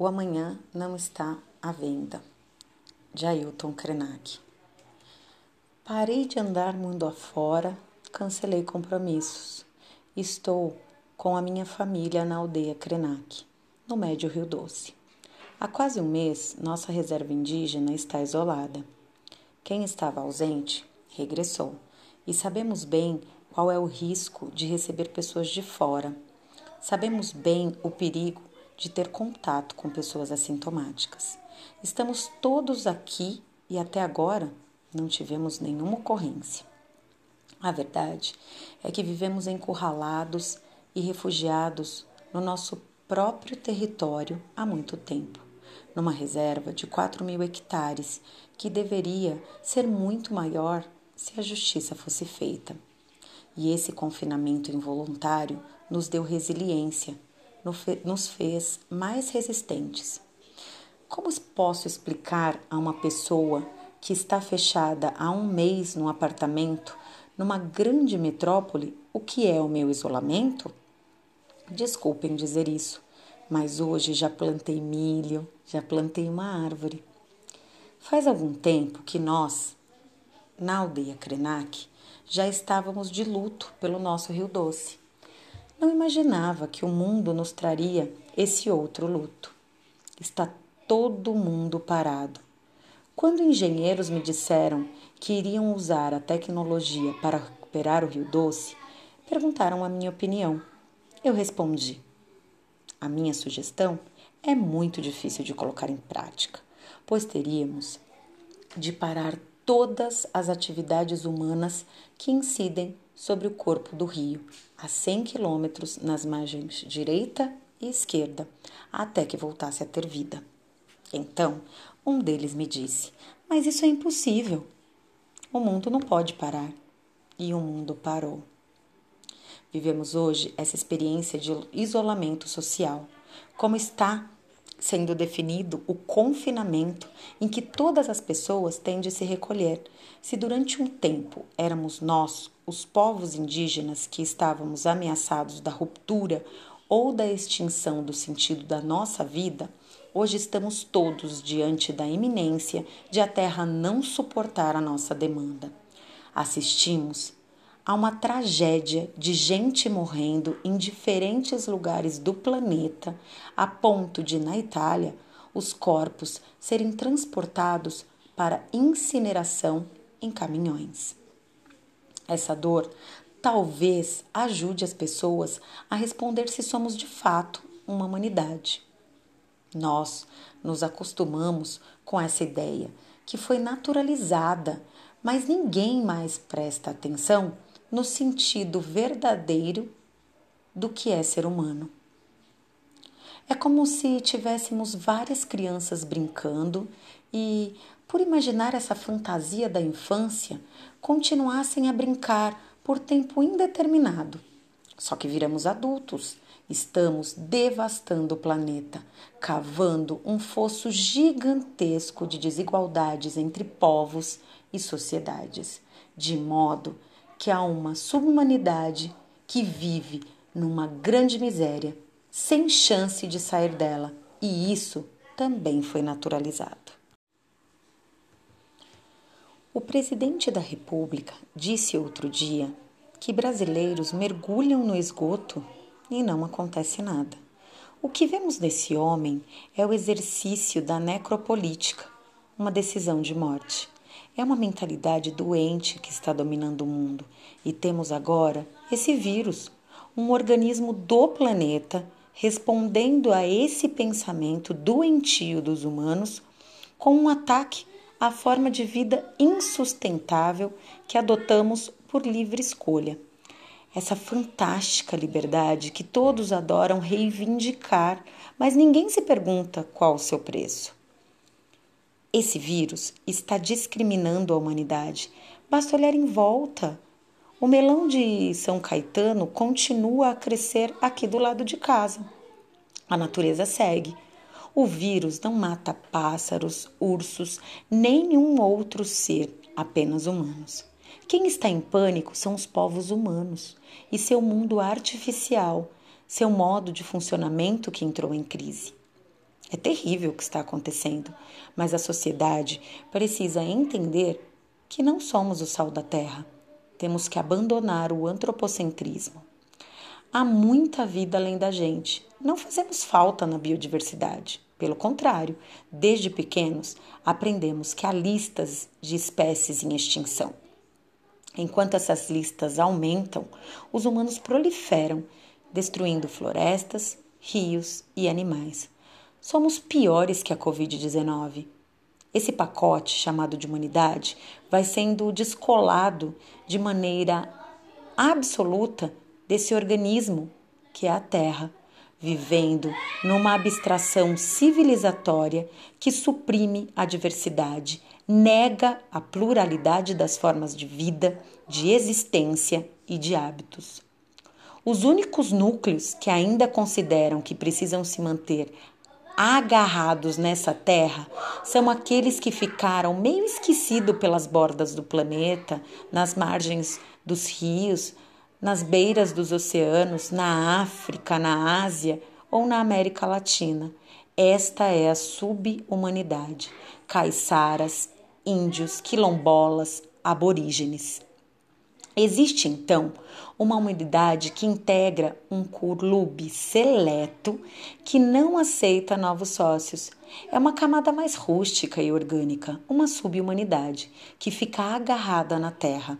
O amanhã não está à venda. De Ailton Krenak. Parei de andar mundo afora, cancelei compromissos. Estou com a minha família na aldeia Krenak, no Médio Rio Doce. Há quase um mês, nossa reserva indígena está isolada. Quem estava ausente regressou, e sabemos bem qual é o risco de receber pessoas de fora. Sabemos bem o perigo de ter contato com pessoas assintomáticas. Estamos todos aqui e até agora não tivemos nenhuma ocorrência. A verdade é que vivemos encurralados e refugiados no nosso próprio território há muito tempo, numa reserva de 4 mil hectares que deveria ser muito maior se a justiça fosse feita. E esse confinamento involuntário nos deu resiliência nos fez mais resistentes. Como posso explicar a uma pessoa que está fechada há um mês num apartamento numa grande metrópole o que é o meu isolamento? Desculpem dizer isso, mas hoje já plantei milho, já plantei uma árvore. Faz algum tempo que nós, na aldeia Krenak, já estávamos de luto pelo nosso Rio Doce. Não imaginava que o mundo nos traria esse outro luto. Está todo mundo parado. Quando engenheiros me disseram que iriam usar a tecnologia para recuperar o Rio Doce, perguntaram a minha opinião. Eu respondi: a minha sugestão é muito difícil de colocar em prática, pois teríamos de parar todas as atividades humanas que incidem sobre o corpo do rio, a 100 quilômetros nas margens direita e esquerda, até que voltasse a ter vida. Então, um deles me disse: Mas isso é impossível. O mundo não pode parar. E o mundo parou. Vivemos hoje essa experiência de isolamento social, como está sendo definido o confinamento em que todas as pessoas têm de se recolher. Se durante um tempo éramos nós, os povos indígenas, que estávamos ameaçados da ruptura ou da extinção do sentido da nossa vida, hoje estamos todos diante da iminência de a Terra não suportar a nossa demanda. Assistimos há uma tragédia de gente morrendo em diferentes lugares do planeta, a ponto de, na Itália, os corpos serem transportados para incineração em caminhões. Essa dor talvez ajude as pessoas a responder se somos de fato uma humanidade. Nós nos acostumamos com essa ideia que foi naturalizada, mas ninguém mais presta atenção no sentido verdadeiro do que é ser humano. É como se tivéssemos várias crianças brincando e, por imaginar essa fantasia da infância, continuassem a brincar por tempo indeterminado. Só que viramos adultos, estamos devastando o planeta, cavando um fosso gigantesco de desigualdades entre povos e sociedades, de modo que há uma subhumanidade que vive numa grande miséria, sem chance de sair dela, e isso também foi naturalizado. O presidente da República disse outro dia que brasileiros mergulham no esgoto e não acontece nada. O que vemos nesse homem é o exercício da necropolítica, uma decisão de morte. É uma mentalidade doente que está dominando o mundo e temos agora esse vírus, um organismo do planeta respondendo a esse pensamento doentio dos humanos com um ataque à forma de vida insustentável que adotamos por livre escolha. Essa fantástica liberdade que todos adoram reivindicar, mas ninguém se pergunta qual o seu preço. Esse vírus está discriminando a humanidade. Basta olhar em volta. O melão de São Caetano continua a crescer aqui do lado de casa. A natureza segue. O vírus não mata pássaros, ursos, nenhum outro ser, apenas humanos. Quem está em pânico são os povos humanos e seu mundo artificial, seu modo de funcionamento que entrou em crise. É terrível o que está acontecendo, mas a sociedade precisa entender que não somos o sal da terra. Temos que abandonar o antropocentrismo. Há muita vida além da gente. Não fazemos falta na biodiversidade. Pelo contrário, desde pequenos aprendemos que há listas de espécies em extinção. Enquanto essas listas aumentam, os humanos proliferam, destruindo florestas, rios e animais. Somos piores que a Covid-19. Esse pacote, chamado de humanidade, vai sendo descolado de maneira absoluta desse organismo que é a Terra, vivendo numa abstração civilizatória que suprime a diversidade, nega a pluralidade das formas de vida, de existência e de hábitos. Os únicos núcleos que ainda consideram que precisam se manter agarrados nessa terra são aqueles que ficaram meio esquecidos pelas bordas do planeta, nas margens dos rios, nas beiras dos oceanos, na África, na Ásia ou na América Latina. Esta é a subhumanidade. Caiçaras, índios, quilombolas, aborígenes. Existe então uma humanidade que integra um clube seleto que não aceita novos sócios. É uma camada mais rústica e orgânica, uma subhumanidade que fica agarrada na terra.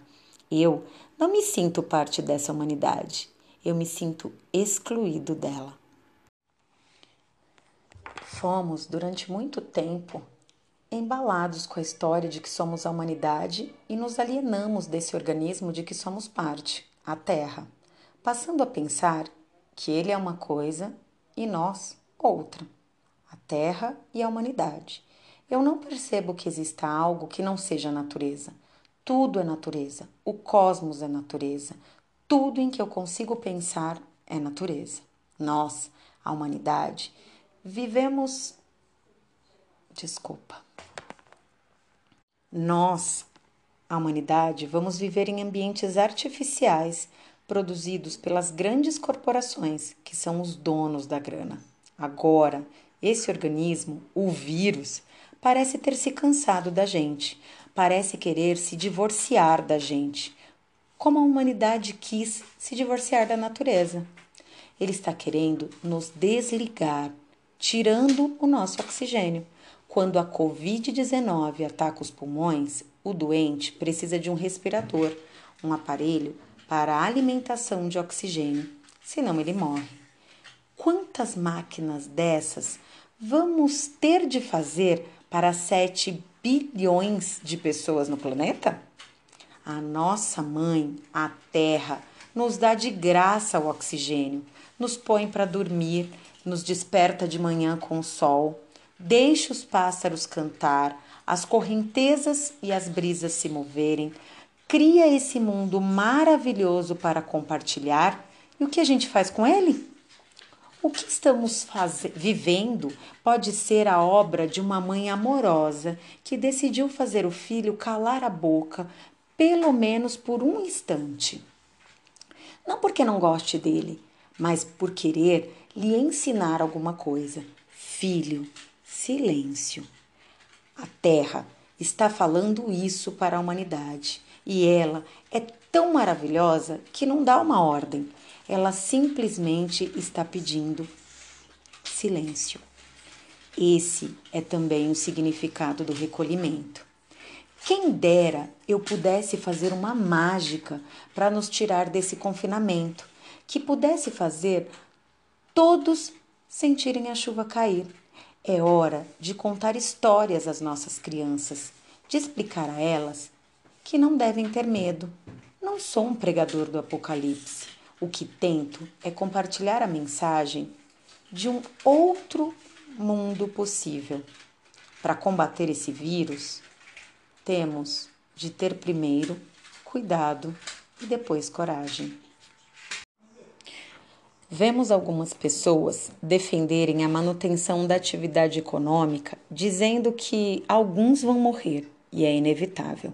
Eu não me sinto parte dessa humanidade, eu me sinto excluído dela. Fomos, durante muito tempo, embalados com a história de que somos a humanidade e nos alienamos desse organismo de que somos parte, a Terra, passando a pensar que ele é uma coisa e nós outra, a Terra e a humanidade. Eu não percebo que exista algo que não seja natureza. Tudo é natureza, o cosmos é natureza, tudo em que eu consigo pensar é natureza. Nós, a humanidade, vivemos. Desculpa. Nós, a humanidade, vamos viver em ambientes artificiais produzidos pelas grandes corporações, que são os donos da grana. Agora, esse organismo, o vírus, parece ter se cansado da gente, parece querer se divorciar da gente, como a humanidade quis se divorciar da natureza. Ele está querendo nos desligar, tirando o nosso oxigênio quando a Covid-19 ataca os pulmões, o doente precisa de um respirador, um aparelho para alimentação de oxigênio, senão ele morre. Quantas máquinas dessas vamos ter de fazer para 7 bilhões de pessoas no planeta? A nossa mãe, a Terra, nos dá de graça o oxigênio, nos põe para dormir, nos desperta de manhã com o sol Deixe os pássaros cantar, as correntezas e as brisas se moverem. Cria esse mundo maravilhoso para compartilhar. E o que a gente faz com ele? O que estamos vivendo pode ser a obra de uma mãe amorosa que decidiu fazer o filho calar a boca, pelo menos por um instante. Não porque não goste dele, mas por querer lhe ensinar alguma coisa. Filho, silêncio. A Terra está falando isso para a humanidade e ela é tão maravilhosa que não dá uma ordem, ela simplesmente está pedindo silêncio. Esse é também o significado do recolhimento. Quem dera eu pudesse fazer uma mágica para nos tirar desse confinamento, que pudesse fazer todos sentirem a chuva cair é hora de contar histórias às nossas crianças, de explicar a elas que não devem ter medo. Não sou um pregador do Apocalipse. O que tento é compartilhar a mensagem de um outro mundo possível. Para combater esse vírus, temos de ter primeiro cuidado e depois coragem. Vemos algumas pessoas defenderem a manutenção da atividade econômica, dizendo que alguns vão morrer e é inevitável.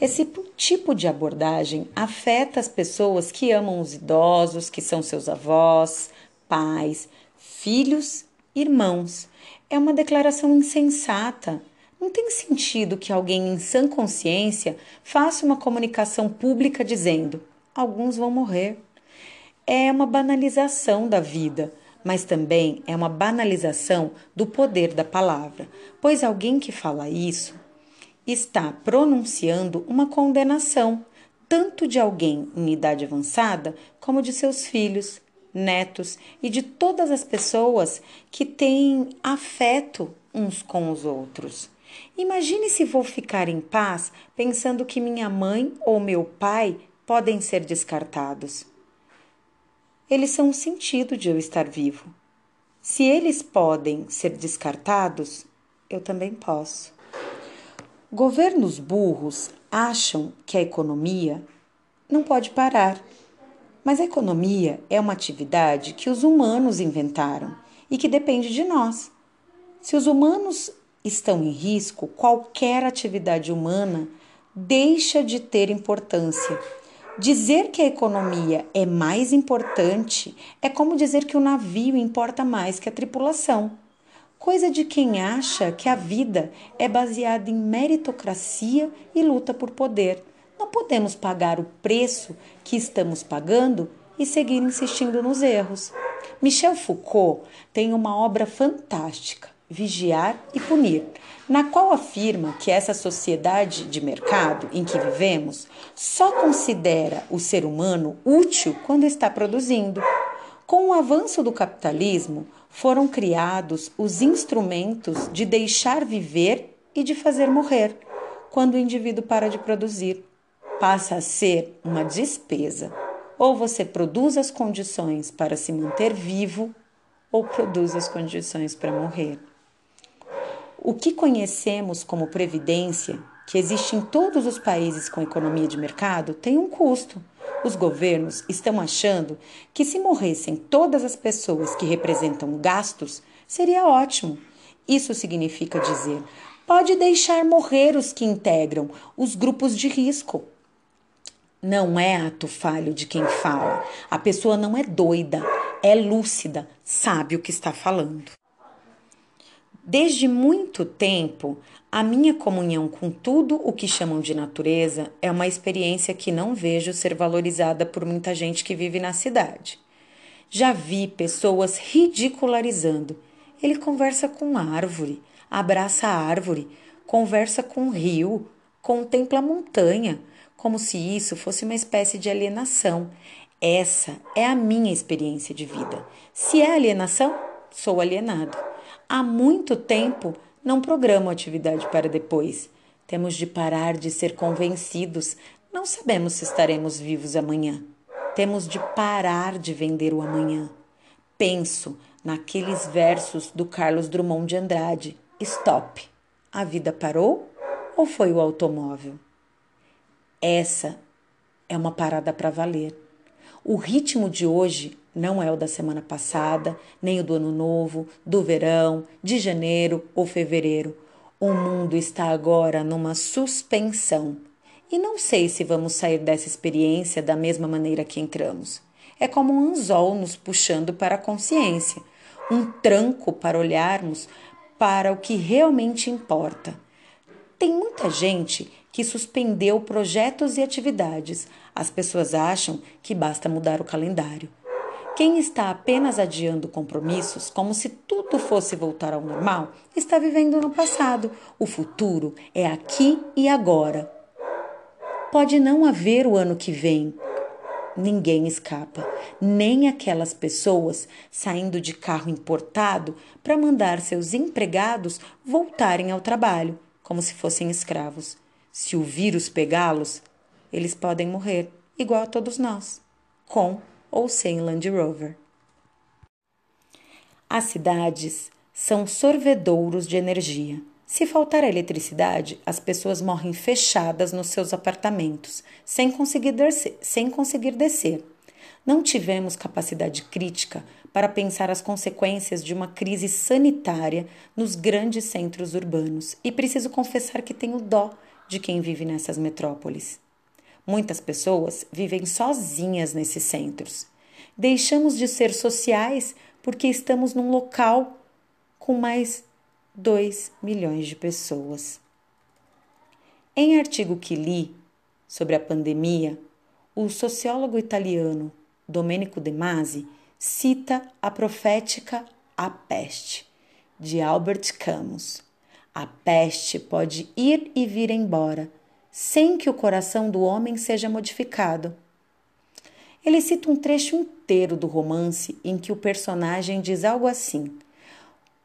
Esse tipo de abordagem afeta as pessoas que amam os idosos, que são seus avós, pais, filhos irmãos. É uma declaração insensata. Não tem sentido que alguém em sã consciência faça uma comunicação pública dizendo: alguns vão morrer. É uma banalização da vida, mas também é uma banalização do poder da palavra, pois alguém que fala isso está pronunciando uma condenação, tanto de alguém em idade avançada como de seus filhos, netos e de todas as pessoas que têm afeto uns com os outros. Imagine se vou ficar em paz pensando que minha mãe ou meu pai podem ser descartados. Eles são o sentido de eu estar vivo. Se eles podem ser descartados, eu também posso. Governos burros acham que a economia não pode parar. Mas a economia é uma atividade que os humanos inventaram e que depende de nós. Se os humanos estão em risco, qualquer atividade humana deixa de ter importância. Dizer que a economia é mais importante é como dizer que o navio importa mais que a tripulação coisa de quem acha que a vida é baseada em meritocracia e luta por poder. Não podemos pagar o preço que estamos pagando e seguir insistindo nos erros. Michel Foucault tem uma obra fantástica, Vigiar e Punir, na qual afirma que essa sociedade de mercado em que vivemos só considera o ser humano útil quando está produzindo. Com o avanço do capitalismo, foram criados os instrumentos de deixar viver e de fazer morrer. Quando o indivíduo para de produzir, passa a ser uma despesa. Ou você produz as condições para se manter vivo, ou produz as condições para morrer. O que conhecemos como previdência, que existe em todos os países com economia de mercado, tem um custo os governos estão achando que se morressem todas as pessoas que representam gastos, seria ótimo. Isso significa dizer: pode deixar morrer os que integram os grupos de risco. Não é ato falho de quem fala. A pessoa não é doida, é lúcida, sabe o que está falando. Desde muito tempo, a minha comunhão com tudo o que chamam de natureza é uma experiência que não vejo ser valorizada por muita gente que vive na cidade. Já vi pessoas ridicularizando. Ele conversa com árvore, abraça a árvore, conversa com rio, contempla a montanha, como se isso fosse uma espécie de alienação. Essa é a minha experiência de vida. Se é alienação, sou alienado. Há muito tempo não programo atividade para depois. Temos de parar de ser convencidos. Não sabemos se estaremos vivos amanhã. Temos de parar de vender o amanhã. Penso naqueles versos do Carlos Drummond de Andrade: Stop. A vida parou ou foi o automóvel? Essa é uma parada para valer. O ritmo de hoje não é o da semana passada, nem o do ano novo, do verão, de janeiro ou fevereiro. O mundo está agora numa suspensão. E não sei se vamos sair dessa experiência da mesma maneira que entramos. É como um anzol nos puxando para a consciência, um tranco para olharmos para o que realmente importa. Tem muita gente que suspendeu projetos e atividades. As pessoas acham que basta mudar o calendário. Quem está apenas adiando compromissos, como se tudo fosse voltar ao normal, está vivendo no passado. O futuro é aqui e agora. Pode não haver o ano que vem. Ninguém escapa, nem aquelas pessoas saindo de carro importado para mandar seus empregados voltarem ao trabalho, como se fossem escravos. Se o vírus pegá-los, eles podem morrer, igual a todos nós, com ou sem Land Rover. As cidades são sorvedouros de energia. Se faltar eletricidade, as pessoas morrem fechadas nos seus apartamentos, sem conseguir descer. Sem conseguir descer. Não tivemos capacidade crítica para pensar as consequências de uma crise sanitária nos grandes centros urbanos, e preciso confessar que tenho dó de quem vive nessas metrópoles. Muitas pessoas vivem sozinhas nesses centros. Deixamos de ser sociais porque estamos num local com mais 2 milhões de pessoas. Em artigo que li sobre a pandemia, o sociólogo italiano Domenico De Masi cita a profética A Peste, de Albert Camus. A peste pode ir e vir embora, sem que o coração do homem seja modificado. Ele cita um trecho inteiro do romance em que o personagem diz algo assim: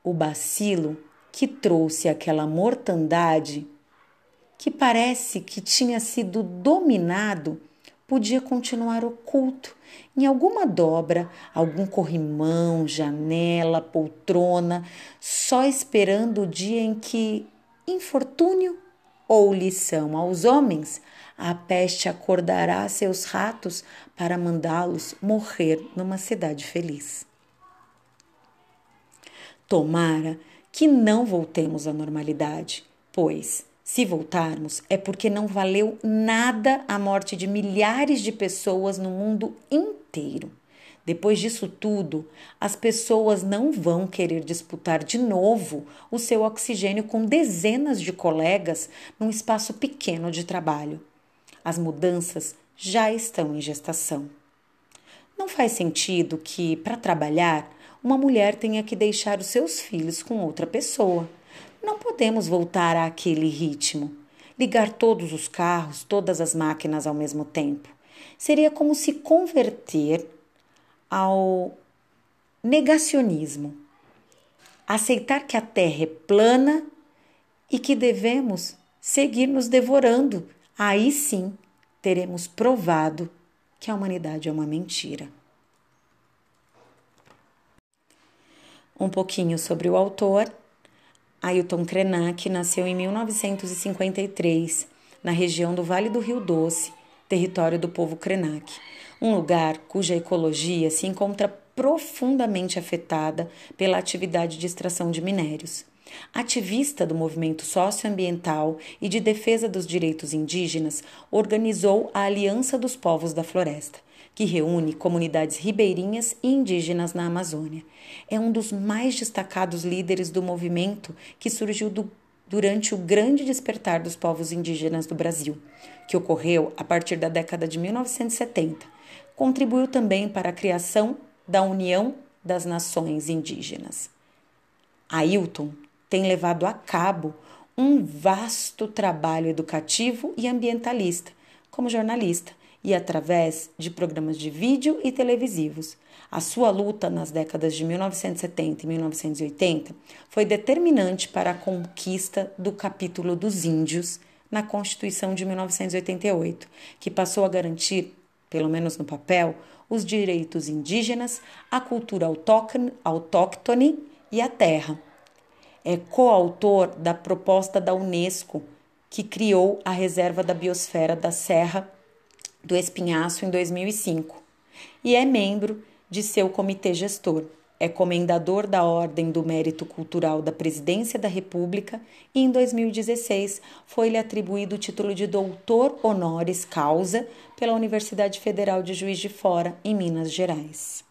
O bacilo que trouxe aquela mortandade, que parece que tinha sido dominado, podia continuar oculto em alguma dobra, algum corrimão, janela, poltrona, só esperando o dia em que, infortúnio ou lição aos homens, a peste acordará seus ratos para mandá-los morrer numa cidade feliz. Tomara que não voltemos à normalidade, pois, se voltarmos, é porque não valeu nada a morte de milhares de pessoas no mundo inteiro. Depois disso tudo, as pessoas não vão querer disputar de novo o seu oxigênio com dezenas de colegas num espaço pequeno de trabalho. As mudanças já estão em gestação. Não faz sentido que, para trabalhar, uma mulher tenha que deixar os seus filhos com outra pessoa. Não podemos voltar àquele ritmo. Ligar todos os carros, todas as máquinas ao mesmo tempo. Seria como se converter ao negacionismo. Aceitar que a Terra é plana e que devemos seguir nos devorando. Aí sim teremos provado que a humanidade é uma mentira. Um pouquinho sobre o autor. Ailton Krenak nasceu em 1953, na região do Vale do Rio Doce, território do povo Krenak, um lugar cuja ecologia se encontra profundamente afetada pela atividade de extração de minérios. Ativista do movimento socioambiental e de defesa dos direitos indígenas, organizou a Aliança dos Povos da Floresta, que reúne comunidades ribeirinhas e indígenas na Amazônia. É um dos mais destacados líderes do movimento que surgiu do, durante o grande despertar dos povos indígenas do Brasil, que ocorreu a partir da década de 1970. Contribuiu também para a criação da União das Nações Indígenas. Ailton tem levado a cabo um vasto trabalho educativo e ambientalista como jornalista e através de programas de vídeo e televisivos. A sua luta nas décadas de 1970 e 1980 foi determinante para a conquista do capítulo dos índios na Constituição de 1988, que passou a garantir, pelo menos no papel, os direitos indígenas, a cultura autóctone e a terra. É coautor da proposta da Unesco, que criou a Reserva da Biosfera da Serra do Espinhaço em 2005 e é membro de seu comitê gestor. É comendador da Ordem do Mérito Cultural da Presidência da República e em 2016 foi-lhe atribuído o título de doutor honoris causa pela Universidade Federal de Juiz de Fora, em Minas Gerais.